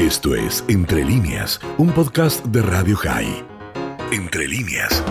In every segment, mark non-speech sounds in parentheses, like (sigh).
Esto es Entre líneas, un podcast de Radio High. Entre líneas.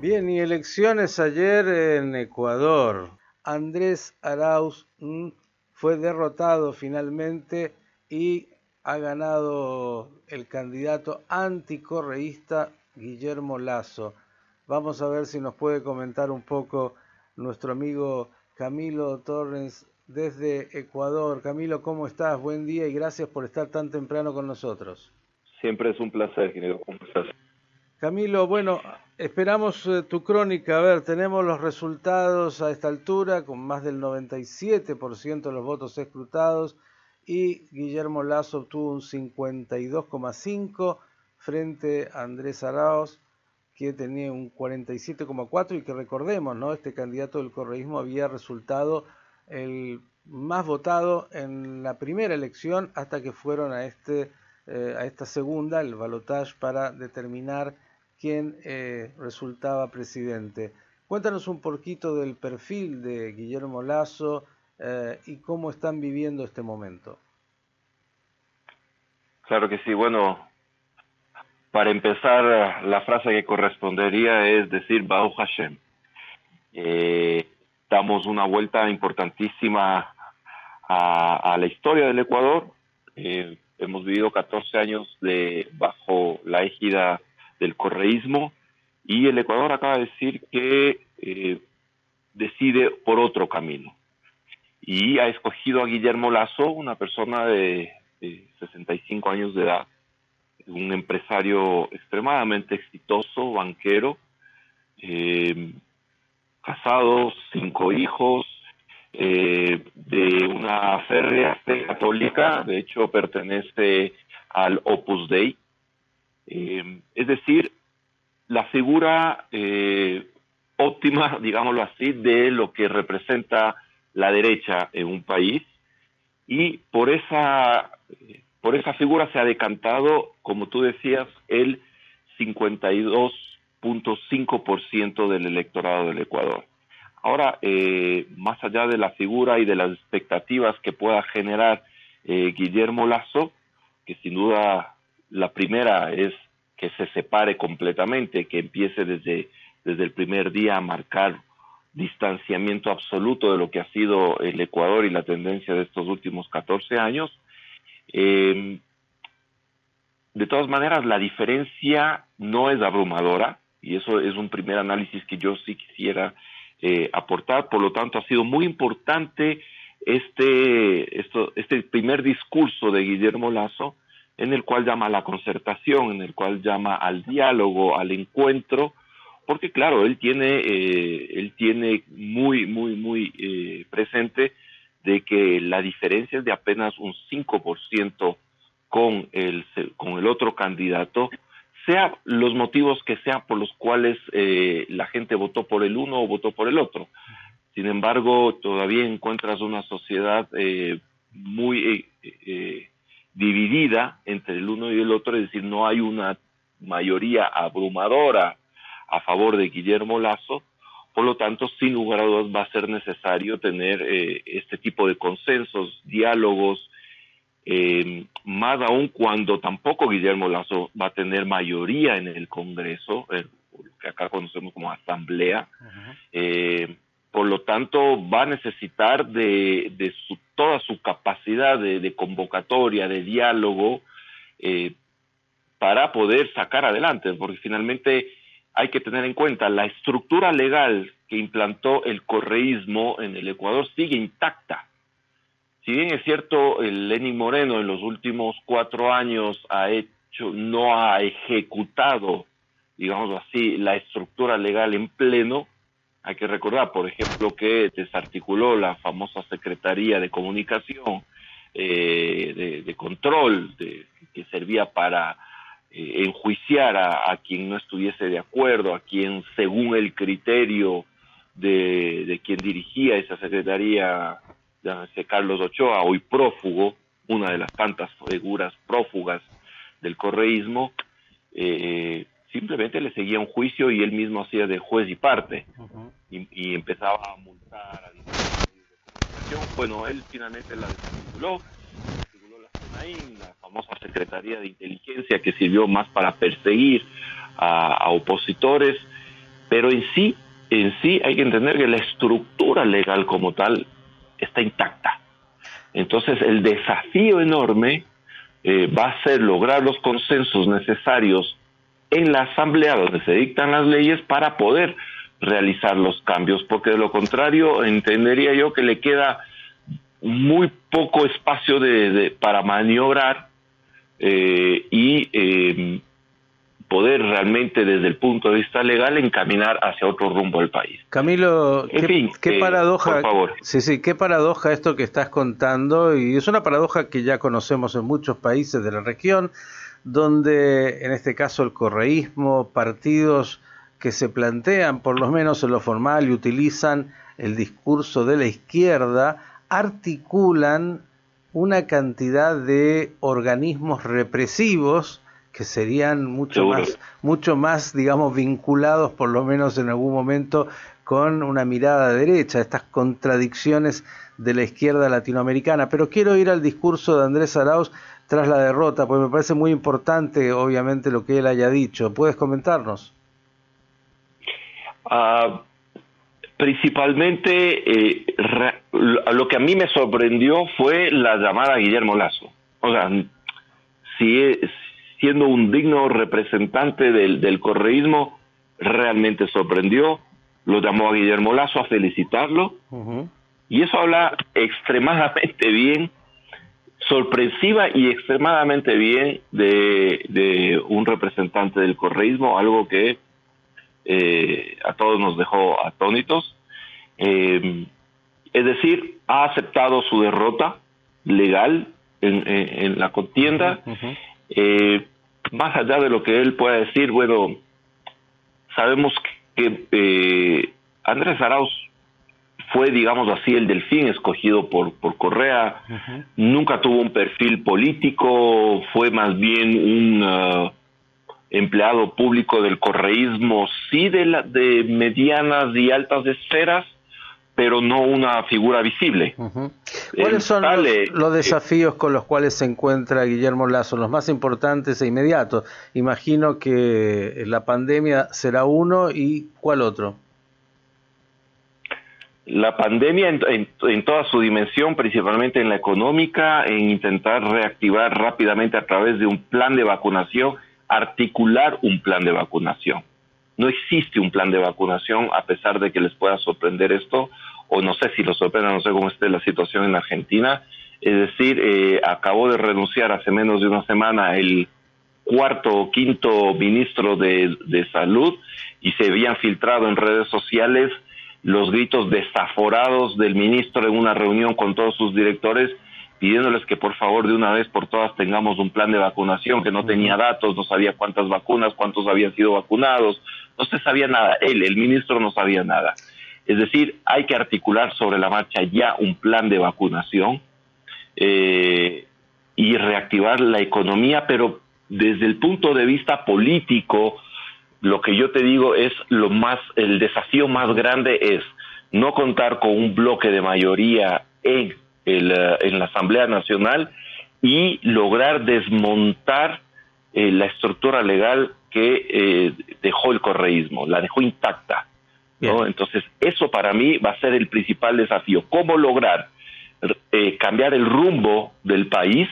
Bien, y elecciones ayer en Ecuador. Andrés Arauz mm, fue derrotado finalmente y ha ganado el candidato anticorreísta Guillermo Lazo. Vamos a ver si nos puede comentar un poco nuestro amigo Camilo Torres desde Ecuador. Camilo, ¿cómo estás? Buen día y gracias por estar tan temprano con nosotros. Siempre es un placer, ¿Cómo estás? Camilo, bueno, esperamos eh, tu crónica. A ver, tenemos los resultados a esta altura, con más del 97% de los votos escrutados, y Guillermo Lazo obtuvo un 52,5% frente a Andrés Arauz, que tenía un 47,4% y que recordemos, ¿no? Este candidato del correísmo había resultado el más votado en la primera elección hasta que fueron a, este, eh, a esta segunda, el balotage, para determinar quién eh, resultaba presidente. Cuéntanos un poquito del perfil de Guillermo Lazo eh, y cómo están viviendo este momento. Claro que sí. Bueno, para empezar, la frase que correspondería es decir Baruch Hashem. Damos una vuelta importantísima a, la historia del Ecuador. Eh, hemos vivido 14 años de bajo la égida del correísmo y el Ecuador acaba de decir que eh, decide por otro camino y ha escogido a Guillermo Lazo, una persona de, 65 años de edad, un empresario extremadamente exitoso, banquero, eh, casado, cinco hijos, eh, de una férrea fe católica, de hecho pertenece al Opus Dei. Eh, es decir, la figura eh, óptima, (laughs) digámoslo así, de lo que representa la derecha en un país y por esa, por esa figura se ha decantado, como tú decías, el 52.5% del electorado del Ecuador. Ahora, eh, más allá de la figura y de las expectativas que pueda generar eh, Guillermo Lazo, que sin duda la primera es que se separe completamente, que empiece desde, desde el primer día a marcar distanciamiento absoluto de lo que ha sido el Ecuador y la tendencia de estos últimos 14 años. Eh, de todas maneras, la diferencia no es abrumadora, y eso es un primer análisis que yo sí quisiera eh, aportar. Por lo tanto, ha sido muy importante este, esto, este primer discurso de Guillermo Lazo, en el cual llama a la concertación, en el cual llama al diálogo, al encuentro, porque claro, él tiene, eh, él tiene muy, muy, muy eh, presente de que la diferencia es de apenas un 5% con el, con el otro candidato, sea los motivos que sean por los cuales eh, la gente votó por el uno o votó por el otro. Sin embargo, todavía encuentras una sociedad eh, muy eh, dividida entre el uno y el otro, es decir, no hay una mayoría abrumadora a favor de Guillermo Lazo, por lo tanto, sin lugar a dudas va a ser necesario tener este tipo de consensos, diálogos, eh, más aún cuando tampoco Guillermo Lazo va a tener mayoría en el Congreso, lo que acá conocemos como asamblea. Eh, por lo tanto, va a necesitar de, de su, toda su capacidad de, convocatoria, de diálogo, eh, para poder sacar adelante, porque finalmente hay que tener en cuenta la estructura legal que implantó el correísmo en el Ecuador sigue intacta si bien es cierto, el Lenin Moreno en los últimos cuatro años ha hecho, no ha ejecutado, digamos así, la estructura legal en pleno, hay que recordar, por ejemplo, que desarticuló la famosa Secretaría de Comunicación, eh, de, control, que servía para eh, enjuiciar a, quien no estuviese de acuerdo, a quien según el criterio de, de quien dirigía esa Secretaría llámese Carlos Ochoa, hoy prófugo, una de las tantas figuras prófugas del correísmo, eh, simplemente le seguía un juicio y él mismo hacía de juez y parte. Y, empezaba a multar a Bueno, él finalmente la desarticuló, desarticuló la famosa Secretaría de Inteligencia que sirvió más para perseguir a, opositores, pero en sí, en sí hay que entender que la estructura legal como tal está intacta. Entonces el desafío enorme eh, va a ser lograr los consensos necesarios en la asamblea donde se dictan las leyes para poder realizar los cambios, porque de lo contrario entendería yo que le queda muy poco espacio de, para maniobrar eh, y eh, poder realmente desde el punto de vista legal encaminar hacia otro rumbo del país. Camilo, qué, eh, paradoja, sí, sí, qué paradoja esto que estás contando y es una paradoja que ya conocemos en muchos países de la región, donde en este caso el correísmo, partidos que se plantean, por lo menos en lo formal, y utilizan el discurso de la izquierda, articulan una cantidad de organismos represivos que serían mucho más, mucho más, digamos, vinculados, por lo menos en algún momento, con una mirada derecha, estas contradicciones de la izquierda latinoamericana. Pero quiero ir al discurso de Andrés Arauz tras la derrota, porque me parece muy importante, obviamente, lo que él haya dicho. ¿Puedes comentarnos? Ah, principalmente eh, lo que a mí me sorprendió fue la llamada a Guillermo Lazo. O sea, si, siendo un digno representante del, correísmo, realmente sorprendió, lo llamó a Guillermo Lazo a felicitarlo, y eso habla extremadamente (laughs) bien, sorpresiva y extremadamente bien de un representante del correísmo, algo que eh, a todos nos dejó atónitos. Eh, es decir, ha aceptado su derrota legal en, la contienda. Eh, más allá de lo que él pueda decir, bueno, sabemos que, Andrés Arauz fue, digamos así, el delfín escogido por, por Correa, nunca tuvo un perfil político, fue más bien un, uh, empleado público del correísmo, sí de, la, de medianas y altas esferas, pero no una figura visible. ¿Cuáles son los, eh, desafíos con los cuales se encuentra Guillermo Lazo, los más importantes e inmediatos? Imagino que la pandemia será uno y ¿cuál otro? La pandemia en, en, toda su dimensión, principalmente en la económica, en intentar reactivar rápidamente a través de un plan de vacunación articular un plan de vacunación. No existe un plan de vacunación a pesar de que les pueda sorprender esto, o no sé si lo sorprenda, no sé cómo esté la situación en Argentina. Es decir, eh, acabó de renunciar hace menos de una semana el cuarto o quinto ministro de, de salud y se habían filtrado en redes sociales los gritos desaforados del ministro en una reunión con todos sus directores pidiéndoles que por favor de una vez por todas tengamos un plan de vacunación, que no tenía datos, no sabía cuántas vacunas, cuántos habían sido vacunados, no se sabía nada, él, el ministro no sabía nada. Es decir, hay que articular sobre la marcha ya un plan de vacunación eh, y reactivar la economía, pero desde el punto de vista político, lo que yo te digo es lo más, el desafío más grande es no contar con un bloque de mayoría en eh, en la Asamblea Nacional y lograr desmontar eh, la estructura legal que eh, dejó el correísmo, la dejó intacta. ¿no? Entonces, eso para mí va a ser el principal desafío. ¿Cómo lograr cambiar el rumbo del país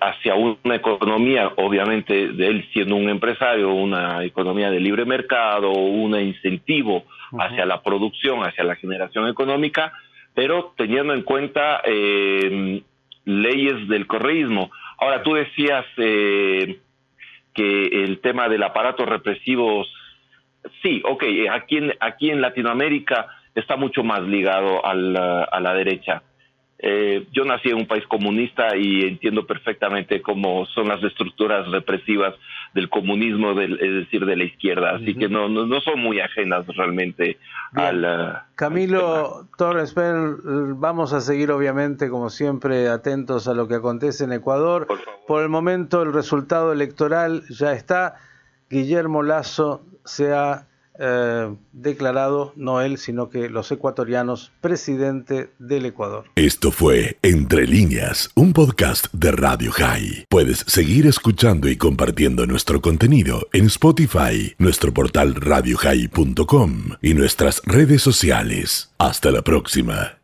hacia una economía, obviamente, de él siendo un empresario, una economía de libre mercado, un incentivo hacia la producción, hacia la generación económica, pero teniendo en cuenta eh, leyes del correísmo. Ahora, tú decías eh, que el tema del aparato represivo, sí, ok, aquí en, aquí en Latinoamérica está mucho más ligado a la derecha. Eh, yo nací en un país comunista y entiendo perfectamente cómo son las estructuras represivas del comunismo, es decir, de la izquierda, así que no, no, son muy ajenas realmente al... Camilo Torres, vamos a seguir obviamente, como siempre, atentos a lo que acontece en Ecuador. Por, el momento el resultado electoral ya está. Guillermo Lazo se ha eh, declarado, no él, sino que los ecuatorianos, presidente del Ecuador. Esto fue Entre líneas, un podcast de Radio High. Puedes seguir escuchando y compartiendo nuestro contenido en Spotify, nuestro portal radiohigh.com y nuestras redes sociales. Hasta la próxima.